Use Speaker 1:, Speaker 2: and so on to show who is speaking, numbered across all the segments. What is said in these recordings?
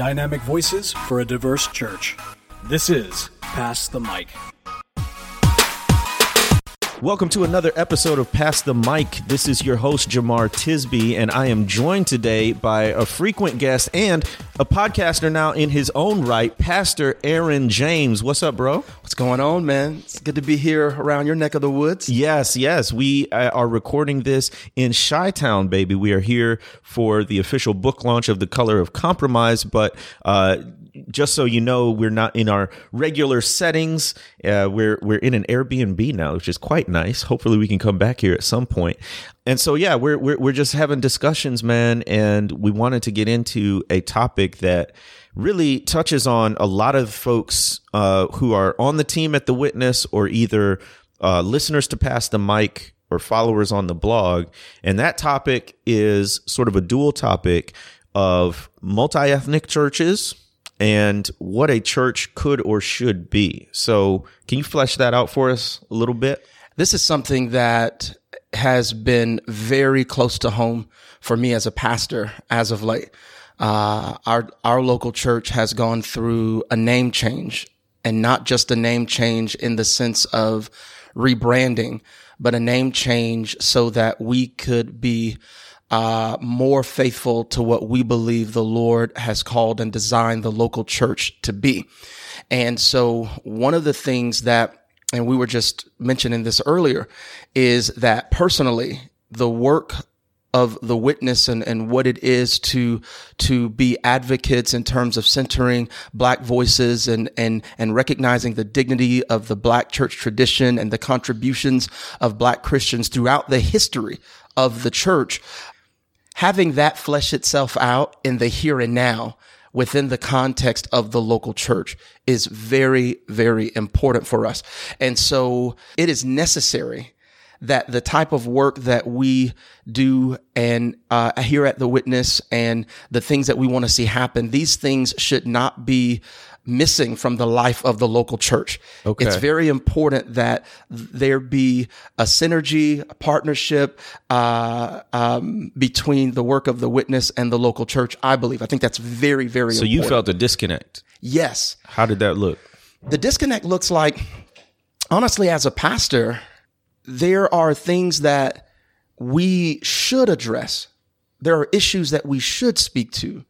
Speaker 1: Dynamic voices for a diverse church. This is Pass the Mic.
Speaker 2: Welcome to another episode of Pass the Mic. This is your host, Jemar Tisby, and I am joined today by a frequent guest and a podcaster now in his own right, Pastor Earon James. What's up, bro?
Speaker 3: What's going on, man? It's good to be here around your neck of the woods.
Speaker 2: Yes, yes. We uh, are recording this in Chi Town, baby. We are here for the official book launch of The Color of Compromise, but uh, just so you know, we're not in our regular settings. Uh, we're we're in an Airbnb now, which is quite nice. Hopefully, we can come back here at some point. And so, yeah, we're we're we're just having discussions, man. And we wanted to get into a topic that really touches on a lot of folks uh, who are on the team at the Witness, or either uh, listeners to pass the mic or followers on the blog. And that topic is sort of a dual topic of multi ethnic churches and what a church could or should be. So, can you flesh that out for us a little bit?
Speaker 3: This is something that has been very close to home for me as a pastor as of late. Uh, our our local church has gone through a name change, and not just a name change in the sense of rebranding, but a name change so that we could be uh, more faithful to what we believe the Lord has called and designed the local church to be. And so one of the things that, and we were just mentioning this earlier, is that personally, the work of the witness and, and what it is to to be advocates in terms of centering black voices and and and recognizing the dignity of the black church tradition and the contributions of black Christians throughout the history of the church having that flesh itself out in the here and now within the context of the local church is very, very important for us. And so it is necessary that the type of work that we do and uh, here at the witness and the things that we want to see happen, these things should not be missing from the life of the local church. Okay. It's very important that there be a synergy, a partnership uh, um, between the work of the witness and the local church. I believe. I think that's very, very.
Speaker 2: Important So
Speaker 3: important.
Speaker 2: you felt a disconnect.
Speaker 3: Yes.
Speaker 2: How did that look?
Speaker 3: The disconnect looks like, honestly, as a pastor, there are things that we should address. There are issues that we should speak to.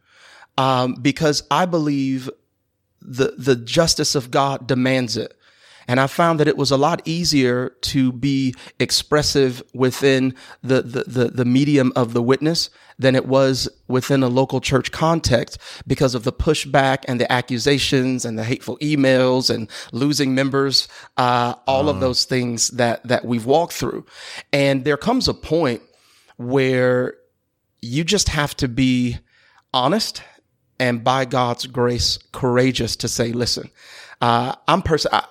Speaker 3: Um, because I believe the, the justice of God demands it. And I found that it was a lot easier to be expressive within the, the, the, the, medium of the witness than it was within a local church context because of the pushback and the accusations and the hateful emails and losing members, uh, all uh. of those things that, that we've walked through. And there comes a point where you just have to be honest and by God's grace, courageous to say, listen, uh, I'm person, I,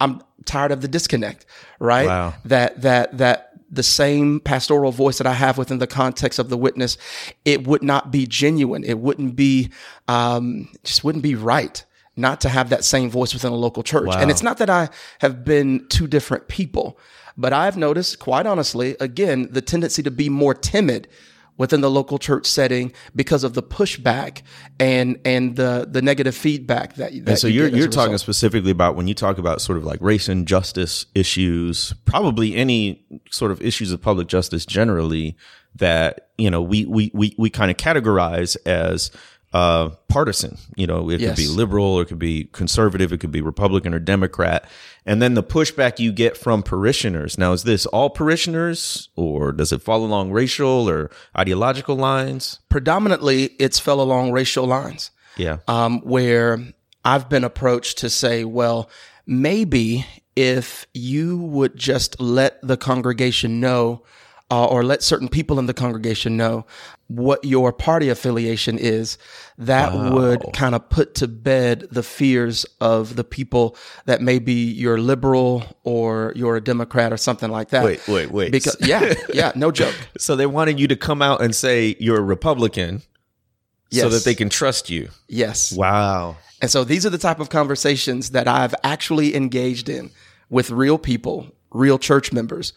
Speaker 3: am tired of the disconnect, right? Wow. That, that, that the same pastoral voice that I have within the context of the witness, it would not be genuine. It wouldn't be, um, just wouldn't be right not to have that same voice within a local church. Wow. And it's not that I have been two different people, but I've noticed, quite honestly, again, the tendency to be more timid within the local church setting because of the pushback and and the the negative feedback that. that
Speaker 2: and so you are you're talking specifically about when you talk about sort of like race and justice issues, probably any sort of issues of public justice generally that you know we we we we kind of categorize as uh, partisan. You know, it yes. could be liberal, or it could be conservative, it could be Republican or Democrat. And then the pushback you get from parishioners. Now, is this all parishioners, or does it fall along racial or ideological lines?
Speaker 3: Predominantly, it's fell along racial lines.
Speaker 2: Yeah.
Speaker 3: Um, where I've been approached to say, well, maybe if you would just let the congregation know uh, or let certain people in the congregation know what your party affiliation is, that wow. would kind of put to bed the fears of the people that maybe you're liberal or you're a Democrat or something like that.
Speaker 2: Wait, wait, wait.
Speaker 3: Because yeah, yeah, no joke.
Speaker 2: so they wanted you to come out and say you're a Republican, yes. so that they can trust you.
Speaker 3: Yes.
Speaker 2: Wow.
Speaker 3: And so these are the type of conversations that I've actually engaged in with real people, real church members,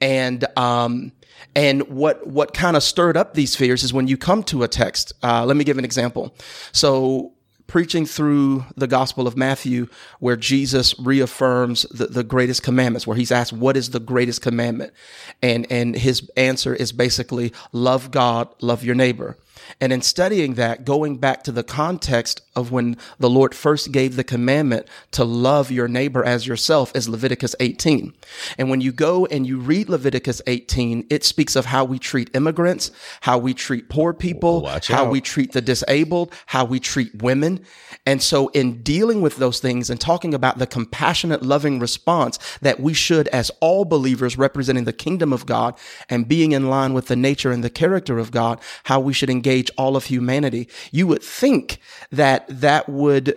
Speaker 3: and um, And what what kind of stirred up these fears is when you come to a text. Uh, let me give an example. So preaching through the Gospel of Matthew, where Jesus reaffirms the, the greatest commandments, where he's asked, What is the greatest commandment? And, and his answer is basically, Love God, love your neighbor. And in studying that, going back to the context of when the Lord first gave the commandment to love your neighbor as yourself is Leviticus 18. And when you go and you read Leviticus 18, it speaks of how we treat immigrants, how we treat poor people,
Speaker 2: Watch
Speaker 3: how
Speaker 2: out.
Speaker 3: we treat the disabled, how we treat women. And so in dealing with those things and talking about the compassionate, loving response that we should, as all believers representing the kingdom of God and being in line with the nature and the character of God, how we should engage all of humanity, you would think that that would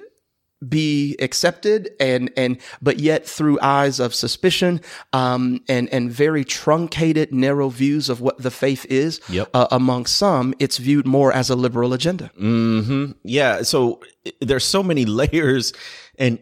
Speaker 3: be accepted and and but yet through eyes of suspicion um and and very truncated narrow views of what the faith is
Speaker 2: Yep.
Speaker 3: uh, among some it's viewed more as a liberal agenda mhm
Speaker 2: Yeah. So there's so many layers and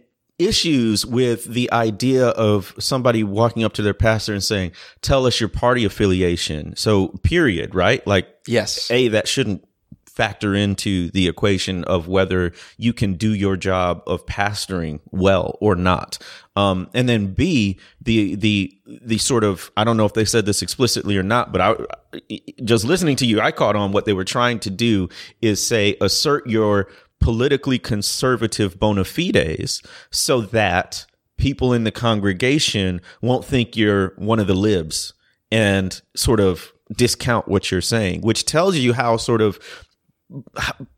Speaker 2: issues with the idea of somebody walking up to their pastor and saying, tell us your party affiliation. So period, right? Like,
Speaker 3: yes
Speaker 2: A, that shouldn't factor into the equation of whether you can do your job of pastoring well or not. Um, and then B, the the the sort of I don't know if they said this explicitly or not, but I just listening to you, I caught on what they were trying to do is say assert your politically conservative bona fides so that people in the congregation won't think you're one of the libs and sort of discount what you're saying, which tells you how sort of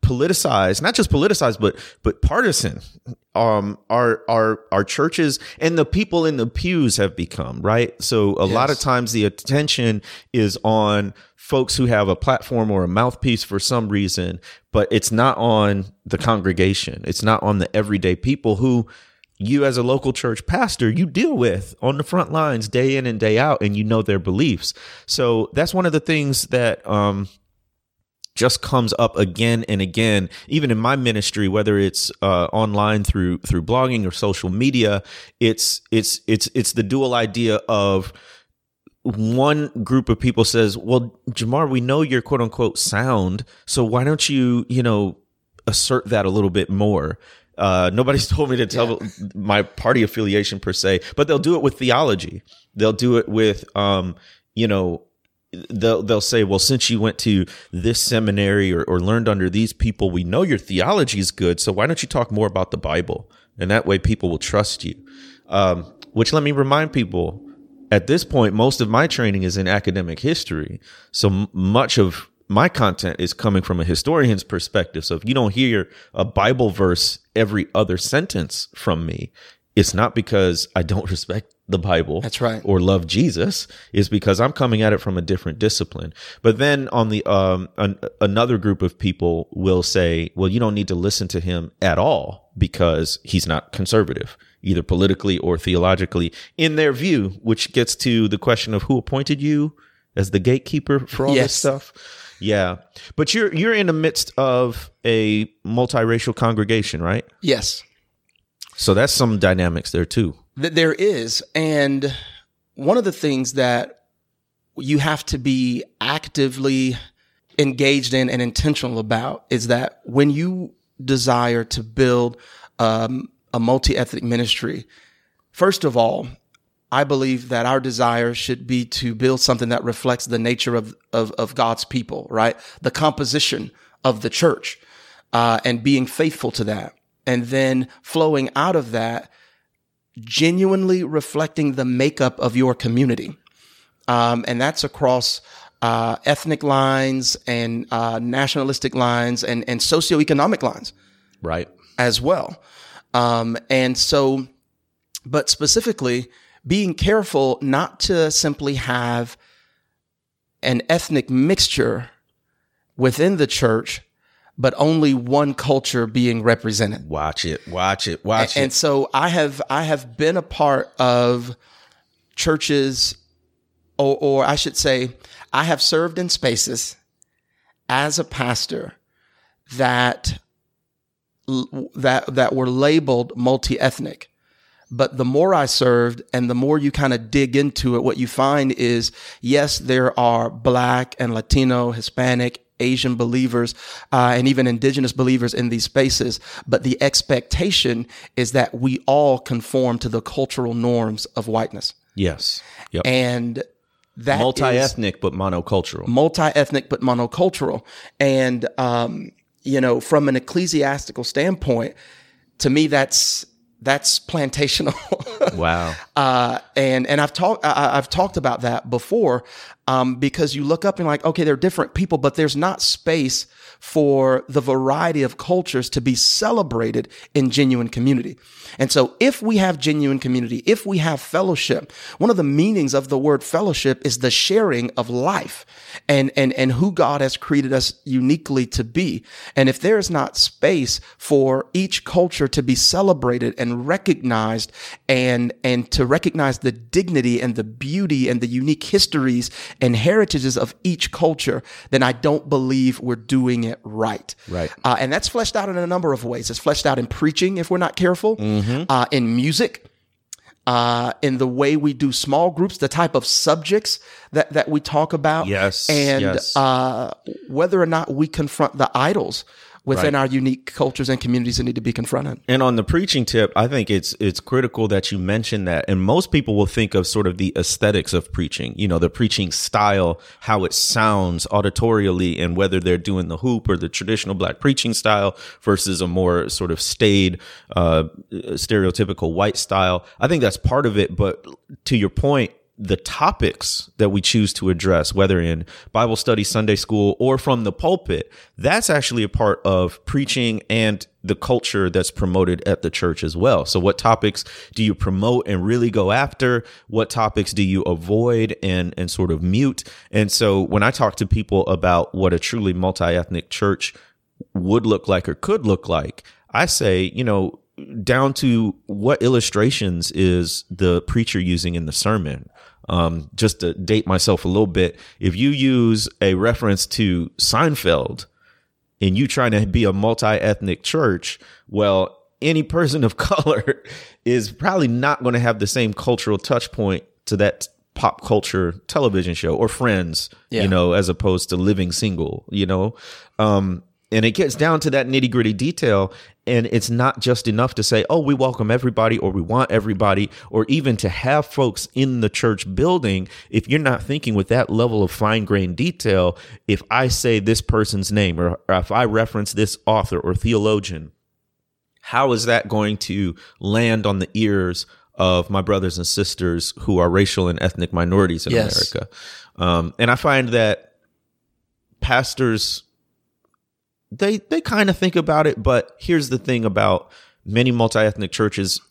Speaker 2: politicized, not just politicized, but but partisan. Um, our our our churches and the people in the pews have become right. So a lot of times the attention is on folks who have a platform or a mouthpiece for some reason, but it's not on the congregation. It's not on the everyday people who you as a local church pastor you deal with on the front lines day in and day out and you know their beliefs so that's one of the things that um just comes up again and again even in my ministry whether it's uh, online through through blogging or social media it's it's it's it's the dual idea of one group of people says well jemar we know you're quote unquote sound so why don't you you know assert that a little bit more uh, nobody's told me to tell my party affiliation per se, but they'll do it with theology. They'll do it with, um, you know, they'll they'll say, well, since you went to this seminary or, or learned under these people, we know your theology is good. So why don't you talk more about the Bible? And that way, people will trust you. Um, which let me remind people, at this point, most of my training is in academic history. So m- much of my content is coming from a historian's perspective. So if you don't hear a Bible verse every other sentence from me, it's not because I don't respect the Bible.
Speaker 3: That's right.
Speaker 2: Or love Jesus. is because I'm coming at it from a different discipline. But then on the um an, another group of people will say, well, you don't need to listen to him at all because he's not conservative, either politically or theologically, in their view, which gets to the question of who appointed you as the gatekeeper for all
Speaker 3: Yes.
Speaker 2: this stuff. Yeah. But you're you're in the midst of a multiracial congregation, right?
Speaker 3: yes
Speaker 2: So that's some dynamics there too.
Speaker 3: Th- there is. And one of the things that you have to be actively engaged in and intentional about is that when you desire to build um, a multi ethnic ministry, first of all, I believe that our desire should be to build something that reflects the nature of, of, of God's people, right? The composition of the church, uh, and being faithful to that. And then flowing out of that, genuinely reflecting the makeup of your community. Um, and that's across uh, ethnic lines and uh, nationalistic lines and, and socioeconomic lines
Speaker 2: Right.
Speaker 3: as well. Um, and so, but specifically, being careful not to simply have an ethnic mixture within the church, but only one culture being represented.
Speaker 2: Watch it. Watch it. Watch
Speaker 3: And
Speaker 2: it.
Speaker 3: And so I have I have been a part of churches or, or I should say I have served in spaces as a pastor that that that were labeled multi-ethnic But the more I served and the more you kind of dig into it, what you find is, yes, there are black and Latino, Hispanic, Asian believers, uh, and even indigenous believers in these spaces. But the expectation is that we all conform to the cultural norms of whiteness.
Speaker 2: Yes. Yep.
Speaker 3: And that
Speaker 2: Multi-ethnic but monocultural.
Speaker 3: multi-ethnic but monocultural and um, you know from an ecclesiastical standpoint to me that's that's plantational
Speaker 2: wow.
Speaker 3: uh, and and I've talked I've talked about that before um, because you look up and like okay they're different people but there's not space for the variety of cultures to be celebrated in genuine community. And so if we have genuine community if we have fellowship one of the meanings of the word fellowship is the sharing of life and and and who God has created us uniquely to be. And if there is not space for each culture to be celebrated and recognized and and to recognize the dignity and the beauty and the unique histories and heritages of each culture then I don't believe we're doing it right
Speaker 2: Right.
Speaker 3: uh, and that's fleshed out in a number of ways it's fleshed out in preaching if we're not careful uh, in music uh, in the way we do small groups, the type of subjects that, that we talk about.
Speaker 2: Yes,
Speaker 3: And
Speaker 2: yes.
Speaker 3: Uh, whether or not we confront the idols within
Speaker 2: Right.
Speaker 3: our unique cultures and communities that need to be confronted.
Speaker 2: And on the preaching tip, I think it's it's critical that you mention that. And most people will think of sort of the aesthetics of preaching, you know, the preaching style, how it sounds auditorially, and whether they're doing the hoop or the traditional black preaching style versus a more sort of staid, uh, stereotypical white style. I think that's part of it. But to your point, the topics that we choose to address, whether in Bible study, Sunday school, or from the pulpit, that's actually a part of preaching and the culture that's promoted at the church as well. So, what topics do you promote and really go after? What topics do you avoid and, and sort of mute? And so, when I talk to people about what a truly multi ethnic church would look like or could look like, I say, you know, down to what illustrations is the preacher using in the sermon. Um, just to date myself a little bit, if you use a reference to Seinfeld and you trying to be a multi-ethnic church, well, any person of color is probably not going to have the same cultural touch point to that pop culture television show or friends,
Speaker 3: Yeah.
Speaker 2: you know, as opposed to living single, you know. Um, and it gets down to that nitty gritty detail. And it's not just enough to say, oh, we welcome everybody or we want everybody, or even to have folks in the church building. If you're not thinking with that level of fine grained detail, if I say this person's name or, or if I reference this author or theologian, how is that going to land on the ears of my brothers and sisters who are racial and ethnic minorities in
Speaker 3: Yes.
Speaker 2: America? Um, and I find that pastors they they kind of think about it, but here's the thing about many multi-ethnic churches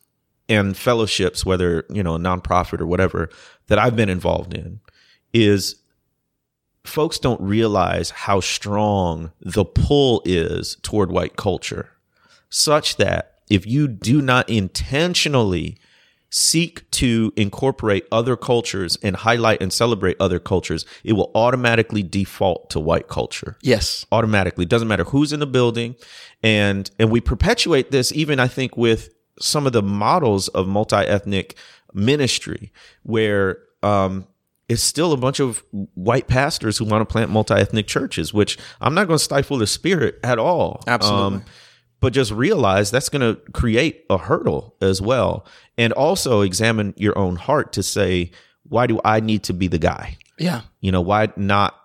Speaker 2: and fellowships, whether you know a nonprofit or whatever that I've been involved in, is folks don't realize how strong the pull is toward white culture, such that if you do not intentionally seek to incorporate other cultures and highlight and celebrate other cultures, it will automatically default to white culture
Speaker 3: Yes.
Speaker 2: automatically doesn't matter who's in the building and and we perpetuate this even i think with some of the models of multi-ethnic ministry where um it's still a bunch of white pastors who want to plant multi-ethnic churches which i'm not going to stifle the spirit at all Um,
Speaker 3: Absolutely.
Speaker 2: But just realize that's going to create a hurdle as well. And also examine your own heart to say why do i need to be the guy?
Speaker 3: Yeah.
Speaker 2: you know why not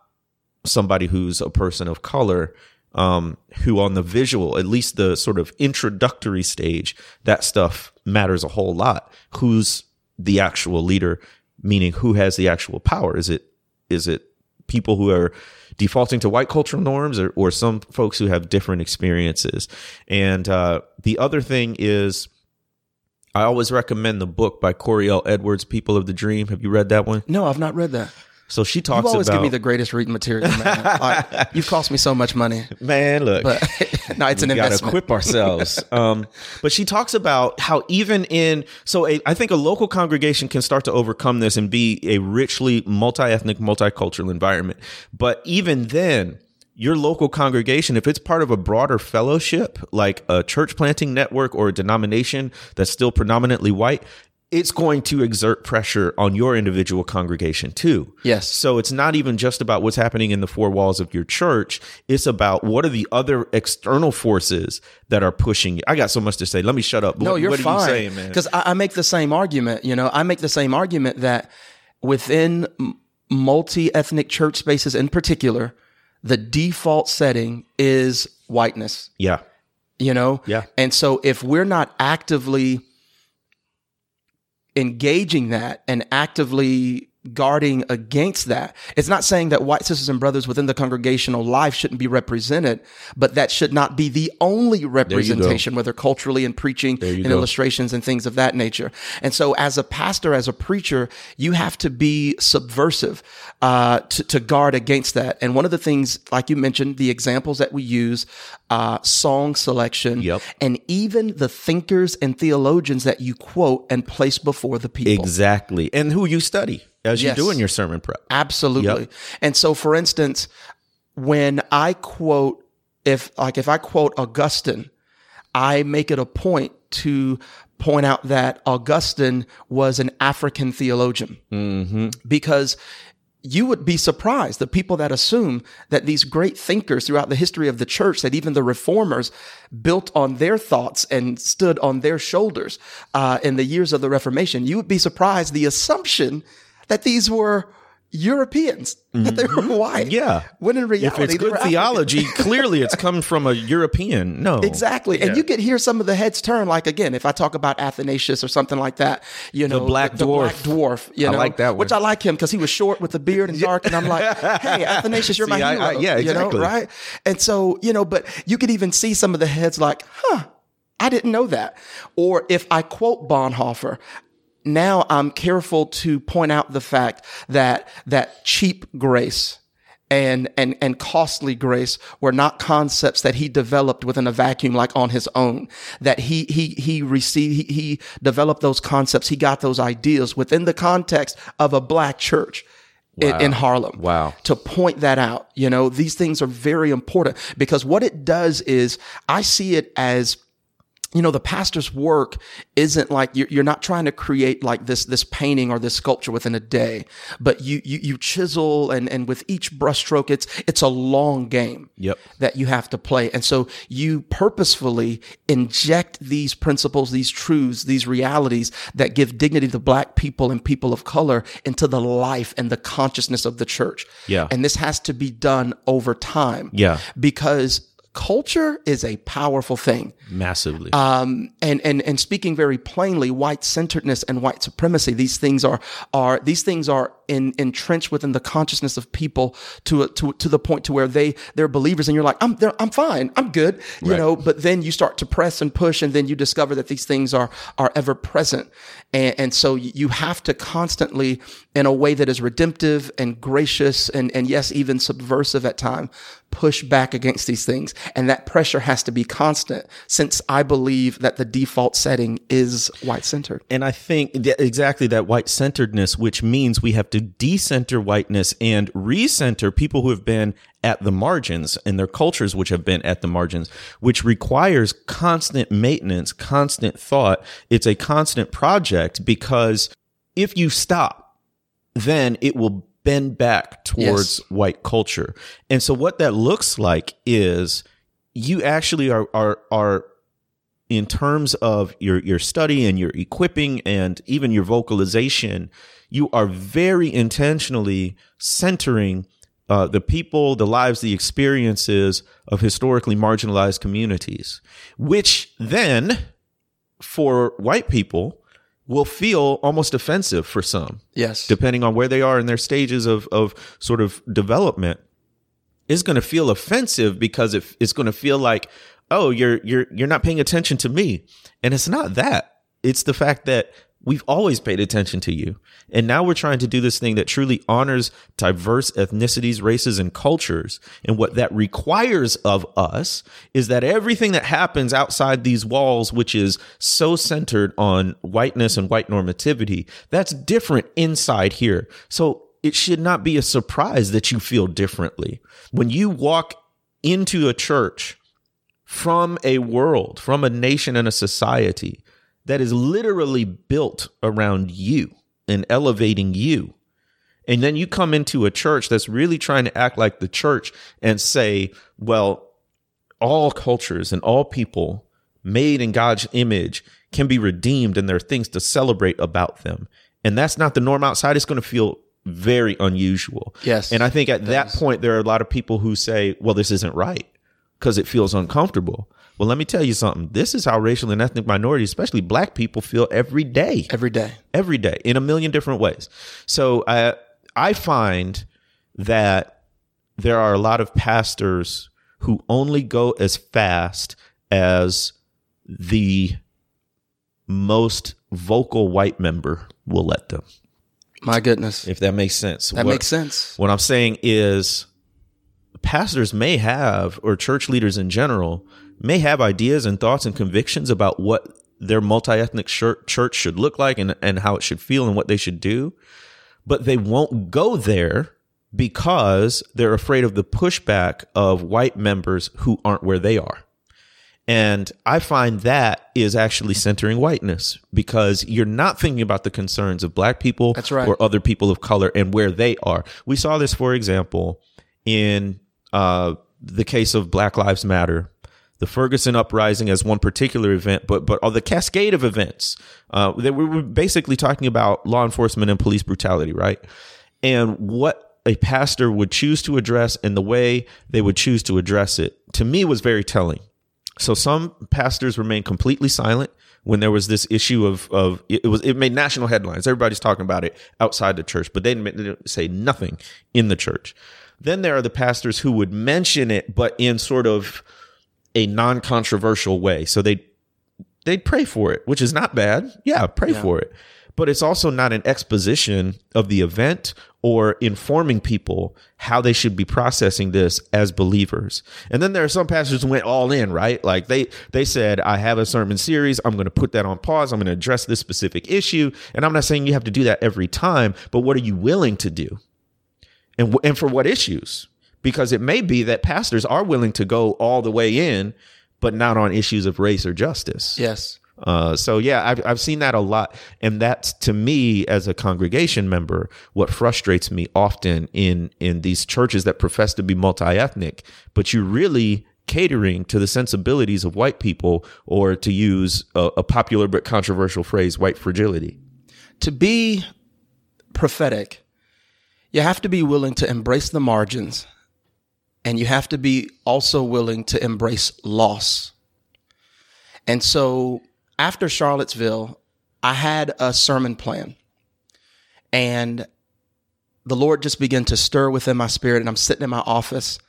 Speaker 2: somebody who's a person of color um, who on the visual at least the sort of introductory stage that stuff matters a whole lot. Who's the actual leader? Meaning who has the actual power? Is it is it people who are defaulting to white cultural norms or, or some folks who have different experiences. And uh, the other thing is i always recommend the book by Korie L. Edwards people of the dream. Have you read that one?
Speaker 3: No, I've not read that.
Speaker 2: So she talks about.
Speaker 3: You always
Speaker 2: about
Speaker 3: give me the greatest reading material, man. Like, you've cost me so much money,
Speaker 2: man look
Speaker 3: but no, it's an
Speaker 2: we gotta equip ourselves. um, but she talks about how even in so a, I think a local congregation can start to overcome this and be a richly multi-ethnic, multicultural environment. But even then, your local congregation, if it's part of a broader fellowship, like a church planting network or a denomination that's still predominantly white, it's going to exert pressure on your individual congregation too.
Speaker 3: Yes.
Speaker 2: So it's not even just about what's happening in the four walls of your church. It's about what are the other external forces that are pushing you. I got so much to say. Let me shut up.
Speaker 3: No,
Speaker 2: what,
Speaker 3: you're
Speaker 2: what
Speaker 3: fine.
Speaker 2: are you saying, man?
Speaker 3: Because I, I make the same argument. You know, I make the same argument that within multi ethnic church spaces in particular, the default setting is whiteness.
Speaker 2: Yeah.
Speaker 3: You know?
Speaker 2: Yeah.
Speaker 3: And so if we're not actively engaging that and actively guarding against that. It's not saying that white sisters and brothers within the congregational life shouldn't be represented, but that should not be the only representation, whether culturally and preaching and
Speaker 2: go.
Speaker 3: illustrations and things of that nature. And so as a pastor, as a preacher, you have to be subversive, uh, to, to guard against that. And one of the things, like you mentioned, the examples that we use, uh, song selection,
Speaker 2: Yep.
Speaker 3: and even the thinkers and theologians that you quote and place before the people.
Speaker 2: Exactly. And who you study as
Speaker 3: Yes.
Speaker 2: you do in your sermon prep.
Speaker 3: Absolutely.
Speaker 2: Yep.
Speaker 3: And so, for instance, when I quote, if like if I quote Augustine, I make it a point to point out that Augustine was an African theologian because you would be surprised the people that assume that these great thinkers throughout the history of the church that even the reformers built on their thoughts and stood on their shoulders uh, in the years of the reformation you would be surprised the assumption that these were Europeans, that they were white.
Speaker 2: Mm-hmm. Yeah.
Speaker 3: When in reality,
Speaker 2: If
Speaker 3: it's
Speaker 2: good theology, clearly it's come from a European. No.
Speaker 3: Exactly. And you could hear some of the heads turn. Like again, if I talk about Athanasius or something like that, you know,
Speaker 2: Black
Speaker 3: the, Black
Speaker 2: Dwarf.
Speaker 3: Dwarf. You
Speaker 2: I
Speaker 3: know,
Speaker 2: like that one.
Speaker 3: Which I like him because he was short with the beard and dark. And I'm like, hey, Athanasius, you're
Speaker 2: See,
Speaker 3: my hero.
Speaker 2: I- yeah,
Speaker 3: You
Speaker 2: exactly.
Speaker 3: know, right? And so, you know, but you could even see some of the heads like, huh, I didn't know that. Or if I quote Bonhoeffer, now I'm careful to point out the fact that that cheap grace and and and costly grace were not concepts that he developed within a vacuum like on his own. That he he he received he, he developed those concepts. He got those ideas within the context of a black church in, in Harlem.
Speaker 2: Wow.
Speaker 3: to point that out you know these things are very important. Because what it does is I see it as you know the pastor's work isn't like you're, you're not trying to create like this this painting or this sculpture within a day but you you, you chisel and and with each brushstroke it's it's a long game
Speaker 2: Yep.
Speaker 3: that you have to play and so you purposefully inject these principles these truths these realities that give dignity to black people and people of color into the life and the consciousness of the church
Speaker 2: Yeah.
Speaker 3: and this has to be done over time
Speaker 2: Yeah.
Speaker 3: because culture is a powerful thing
Speaker 2: Massively.
Speaker 3: um, and and and speaking very plainly, white centeredness and white supremacy. These things are are these things are in, entrenched within the consciousness of people to to to the point to where they they're believers, and you're like, I'm I'm fine, I'm good, you
Speaker 2: Right.
Speaker 3: know. But then you start to press and push, and then you discover that these things are are ever present, and, and so you have to constantly, in a way that is redemptive and gracious, and and yes, even subversive at time, push back against these things, and that pressure has to be constant since I believe that the default setting is white centered.
Speaker 2: And I think that exactly that white centeredness, which means we have to decenter whiteness and recenter people who have been at the margins and their cultures, which have been at the margins, which requires constant maintenance, constant thought. It's a constant project because if you stop, then it will bend back towards
Speaker 3: Yes.
Speaker 2: white culture. And so what that looks like is you actually are are are in terms of your your study and your equipping and even your vocalization, you are very intentionally centering uh, the people, the lives, the experiences of historically marginalized communities, which then for white people will feel almost offensive for some
Speaker 3: Yes.
Speaker 2: depending on where they are in their stages of, of sort of development, is going to feel offensive because it, it's going to feel like, oh, you're you're you're not paying attention to me, and it's not that. It's the fact that we've always paid attention to you, and now we're trying to do this thing that truly honors diverse ethnicities, races, and cultures. And what that requires of us is that everything that happens outside these walls, which is so centered on whiteness and white normativity, that's different inside here. So it should not be a surprise that you feel differently. When you walk into a church from a world, from a nation and a society that is literally built around you and elevating you. And then you come into a church that's really trying to act like the church and say, well, all cultures and all people made in God's image can be redeemed and there are things to celebrate about them. And that's not the norm outside. It's going to feel very unusual.
Speaker 3: Yes,
Speaker 2: And I think at that
Speaker 3: is.
Speaker 2: point, there are a lot of people who say, well, this isn't right because it feels uncomfortable. Well, let me tell you something. This is how racial and ethnic minorities, especially black people, feel every day
Speaker 3: every day.
Speaker 2: every day in a million different ways. So I I find that there are a lot of pastors who only go as fast as the most vocal white member will let them.
Speaker 3: My goodness,
Speaker 2: If that makes sense.
Speaker 3: that
Speaker 2: What-
Speaker 3: makes sense.
Speaker 2: what I'm saying is pastors may have, or church leaders in general, may have ideas and thoughts and convictions about what their multi ethnic church should look like and, and how it should feel and what they should do. But they won't go there because they're afraid of the pushback of white members who aren't where they are. And I find that is actually centering whiteness because you're not thinking about the concerns of black people
Speaker 3: That's right.
Speaker 2: or other people of color and where they are. We saw this, for example, in uh, the case of Black Lives Matter, the Ferguson uprising as one particular event, but but all the cascade of events. Uh, that we were basically talking about law enforcement and police brutality, right? And what a pastor would choose to address and the way they would choose to address it, to me, was very telling. So some pastors remained completely silent when there was this issue of of it was it made national headlines. Everybody's talking about it outside the church, but they didn't, they didn't say nothing in the church. Then there are the pastors who would mention it, but in sort of a non-controversial way. So they they'd pray for it, which is not bad. Yeah, pray for it. But it's also not an exposition of the event or informing people how they should be processing this as believers. And then there are some pastors who went all in, right? Like they they said, I have a sermon series, I'm going to put that on pause, I'm going to address this specific issue, and I'm not saying you have to do that every time, but what are you willing to do? And and for what issues? Because it may be that pastors are willing to go all the way in, but not on issues of race or justice.
Speaker 3: Yes,
Speaker 2: Uh, so yeah, I've I've seen that a lot, and that's to me as a congregation member what frustrates me often in in these churches that profess to be multi ethnic, but you're really catering to the sensibilities of white people, or to use a, a popular but controversial phrase, white fragility.
Speaker 3: to be prophetic, you have to be willing to embrace the margins, and you have to be also willing to embrace loss. And so after Charlottesville, I had a sermon plan. And the Lord just began to stir within my spirit. And I'm sitting in my office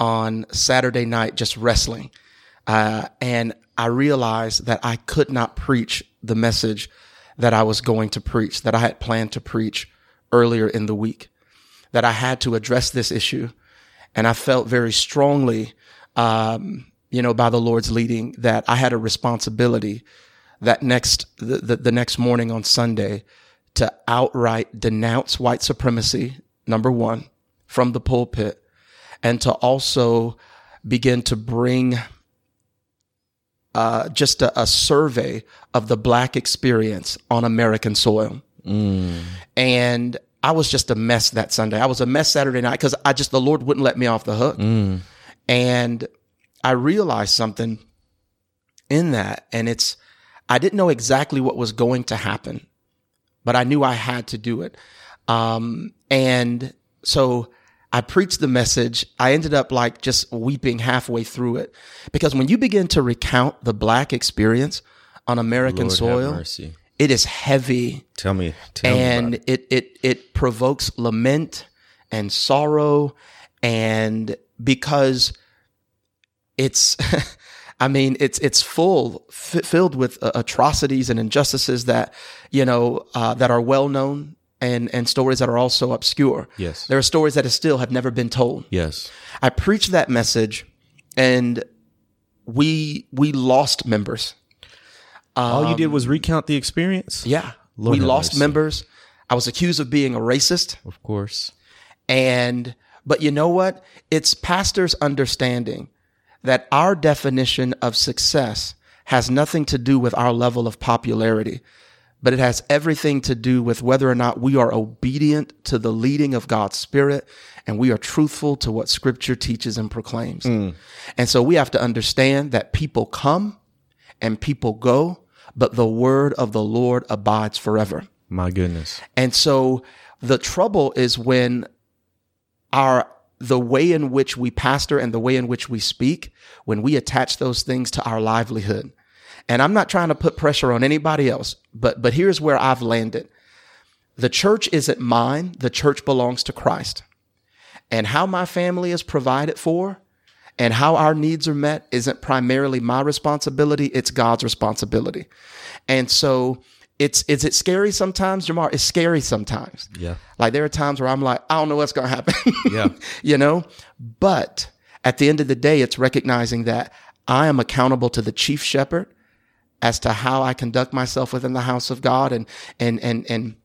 Speaker 3: on Saturday night just wrestling. Uh, and I realized that I could not preach the message that I was going to preach, that I had planned to preach earlier in the week, that I had to address this issue. And I felt very strongly, um, you know, by the Lord's leading that I had a responsibility that next, the, the, the next morning on Sunday to outright denounce white supremacy, number one, from the pulpit, and to also begin to bring uh, just a, a survey of the black experience on American soil. And I was just a mess that Sunday. I was a mess Saturday night because I just, the Lord wouldn't let me off the hook. And I realized something in that. And it's, I didn't know exactly what was going to happen, but I knew I had to do it. Um, and so I preached the message. I ended up like just weeping halfway through it because when you begin to recount the black experience on American soil, it is heavy
Speaker 2: Tell me, tell me.
Speaker 3: and
Speaker 2: about
Speaker 3: it. it it provokes lament and sorrow and because it's I mean it's it's full f- filled with uh, atrocities and injustices that you know uh, that are well known and and stories that are also obscure.
Speaker 2: Yes.
Speaker 3: There are stories that still have never been told.
Speaker 2: yes,
Speaker 3: I preached that message and we we lost members.
Speaker 2: All you did um, was recount the experience.
Speaker 3: Yeah.
Speaker 2: Lord
Speaker 3: we lost
Speaker 2: mercy.
Speaker 3: members. I was accused of being a racist.
Speaker 2: of course.
Speaker 3: And But you know what? It's pastors understanding that our definition of success has nothing to do with our level of popularity, but it has everything to do with whether or not we are obedient to the leading of God's Spirit and we are truthful to what Scripture teaches and proclaims. Mm. And so we have to understand that people come and people go, but the word of the Lord abides forever.
Speaker 2: My goodness.
Speaker 3: And so the trouble is when our the way in which we pastor and the way in which we speak, when we attach those things to our livelihood. And I'm not trying to put pressure on anybody else, but but here's where I've landed. The church isn't mine, the church belongs to Christ. And how my family is provided for and how our needs are met isn't primarily my responsibility, it's God's responsibility. And so it's is it scary sometimes, Jemar? It's scary sometimes.
Speaker 2: Yeah.
Speaker 3: Like there are times where I'm like, I don't know what's gonna happen.
Speaker 2: Yeah.
Speaker 3: you know? But at the end of the day, it's recognizing that I am accountable to the chief shepherd as to how I conduct myself within the house of God and and and and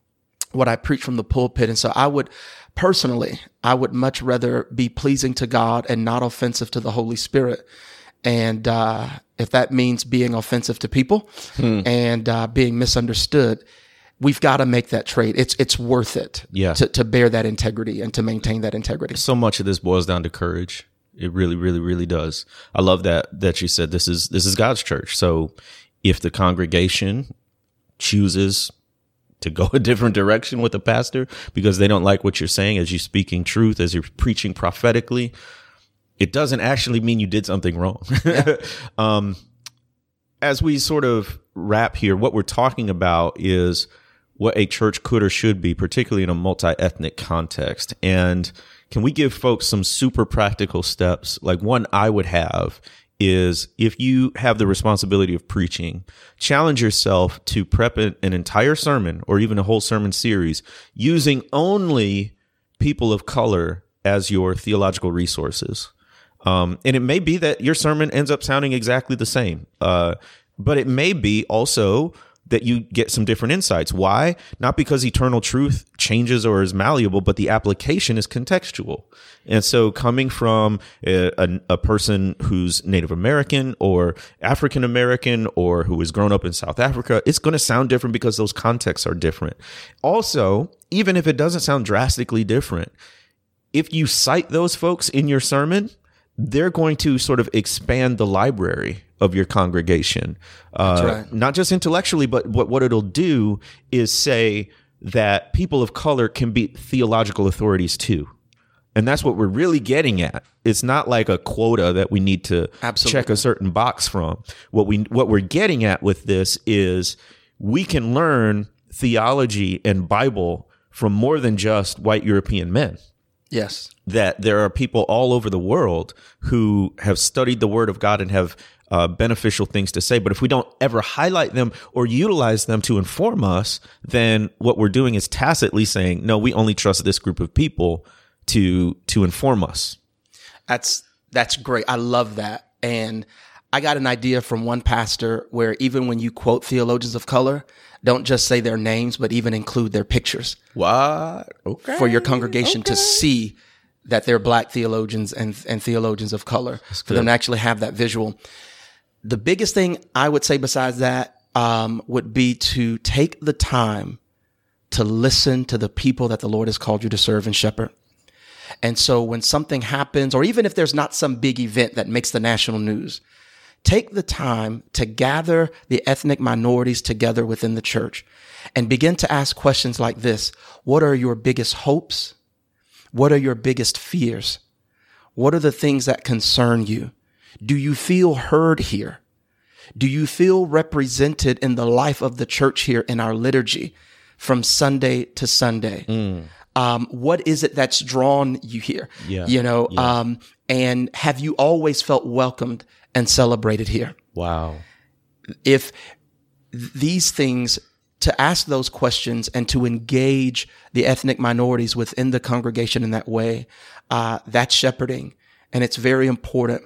Speaker 3: what I preach from the pulpit. And so I would personally, I would much rather be pleasing to God and not offensive to the Holy Spirit. And uh, if that means being offensive to people and uh, being misunderstood, we've got to make that trade. It's it's worth it
Speaker 2: Yeah.
Speaker 3: to, to bear that integrity and to maintain that integrity.
Speaker 2: so much of this boils down to courage. It really, really, really does. I love that that you said this is this is God's church. So if the congregation chooses to go a different direction with a pastor because they don't like what you're saying as you're speaking truth, as you're preaching prophetically, it doesn't actually mean you did something wrong. um, as we sort of wrap here, what we're talking about is what a church could or should be, particularly in a multi ethnic context. And can we give folks some super practical steps? Like one I would have is if you have the responsibility of preaching, challenge yourself to prep an entire sermon or even a whole sermon series using only people of color as your theological resources. Um, and it may be that your sermon ends up sounding exactly the same. Uh, but it may be also that you get some different insights. Why? Not because eternal truth changes or is malleable, but the application is contextual. And so coming from a, a, a person who's Native American or African American or who has grown up in South Africa, it's going to sound different because those contexts are different. Also, even if it doesn't sound drastically different, if you cite those folks in your sermon, they're going to sort of expand the library of your congregation. Uh,
Speaker 3: right.
Speaker 2: Not just intellectually, but what, what it'll do is say that people of color can be theological authorities too. And that's what we're really getting at. It's not like a quota that we need to
Speaker 3: Absolutely.
Speaker 2: check a certain box from. What we what we're getting at with this is we can learn theology and Bible from more than just white European men
Speaker 3: Yes.
Speaker 2: That there are people all over the world who have studied the word of God and have uh, beneficial things to say. But if we don't ever highlight them or utilize them to inform us, then what we're doing is tacitly saying, no, we only trust this group of people to to inform us.
Speaker 3: That's that's great. I love that. And I got an idea from one pastor where even when you quote theologians of color, don't just say their names, but even include their pictures
Speaker 2: What? Okay.
Speaker 3: for your congregation to see that they're black theologians and, and theologians of color, for them to actually have that visual. The biggest thing I would say besides that um, would be to take the time to listen to the people that the Lord has called you to serve and shepherd. And so when something happens, or even if there's not some big event that makes the national news, take the time to gather the ethnic minorities together within the church and begin to ask questions like this. What are your biggest hopes? What are your biggest fears? What are the things that concern you? Do you feel heard here? Do you feel represented in the life of the church here in our liturgy from Sunday to Sunday? Um, what is it that's drawn you here?
Speaker 2: Yeah.
Speaker 3: You know, um, and have you always felt welcomed and celebrated here?
Speaker 2: Wow.
Speaker 3: if these things to ask those questions and to engage the ethnic minorities within the congregation in that way, uh, that's shepherding. And it's very important.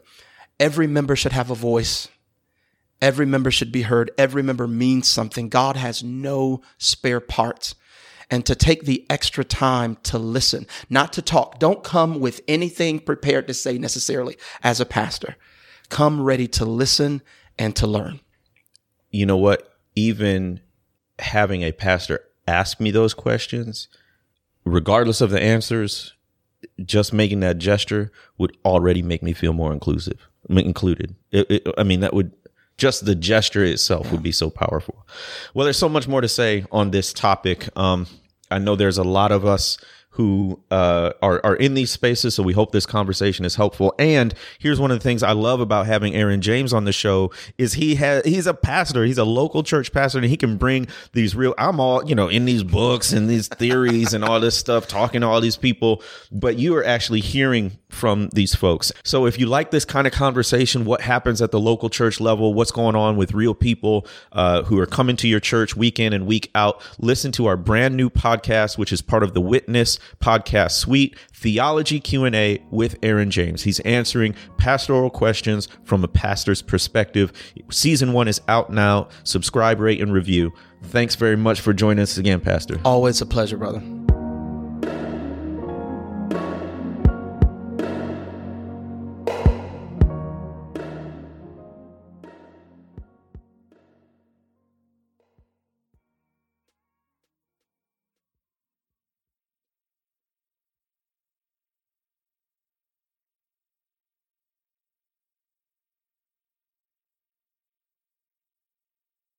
Speaker 3: Every member should have a voice. Every member should be heard. Every member means something. God has no spare parts. and to take the extra time to listen, not to talk. Don't come with anything prepared to say necessarily as a pastor. Come ready to listen and to learn.
Speaker 2: You know what? Even having a pastor ask me those questions, regardless of the answers, just making that gesture would already make me feel more inclusive, included. It, it, I mean, that would just the gesture itself would be so powerful. Well, there's so much more to say on this topic. Um, I know there's a lot of us who uh, are are in these spaces. So we hope this conversation is helpful. And here's one of the things I love about having Earon James on the show is he has he's a pastor. He's a local church pastor, and he can bring these real. I'm all you know in these books and these theories and all this stuff, talking to all these people, but you are actually hearing from these folks. So if you like this kind of conversation, what happens at the local church level, what's going on with real people uh, who are coming to your church week in and week out, listen to our brand new podcast, which is part of the Witness podcast suite, Theology Q&A with Earon James. He's answering pastoral questions from a pastor's perspective. Season 1 is out now. Subscribe, rate and review. Thanks very much for joining us again, Pastor.
Speaker 3: Always a pleasure, brother.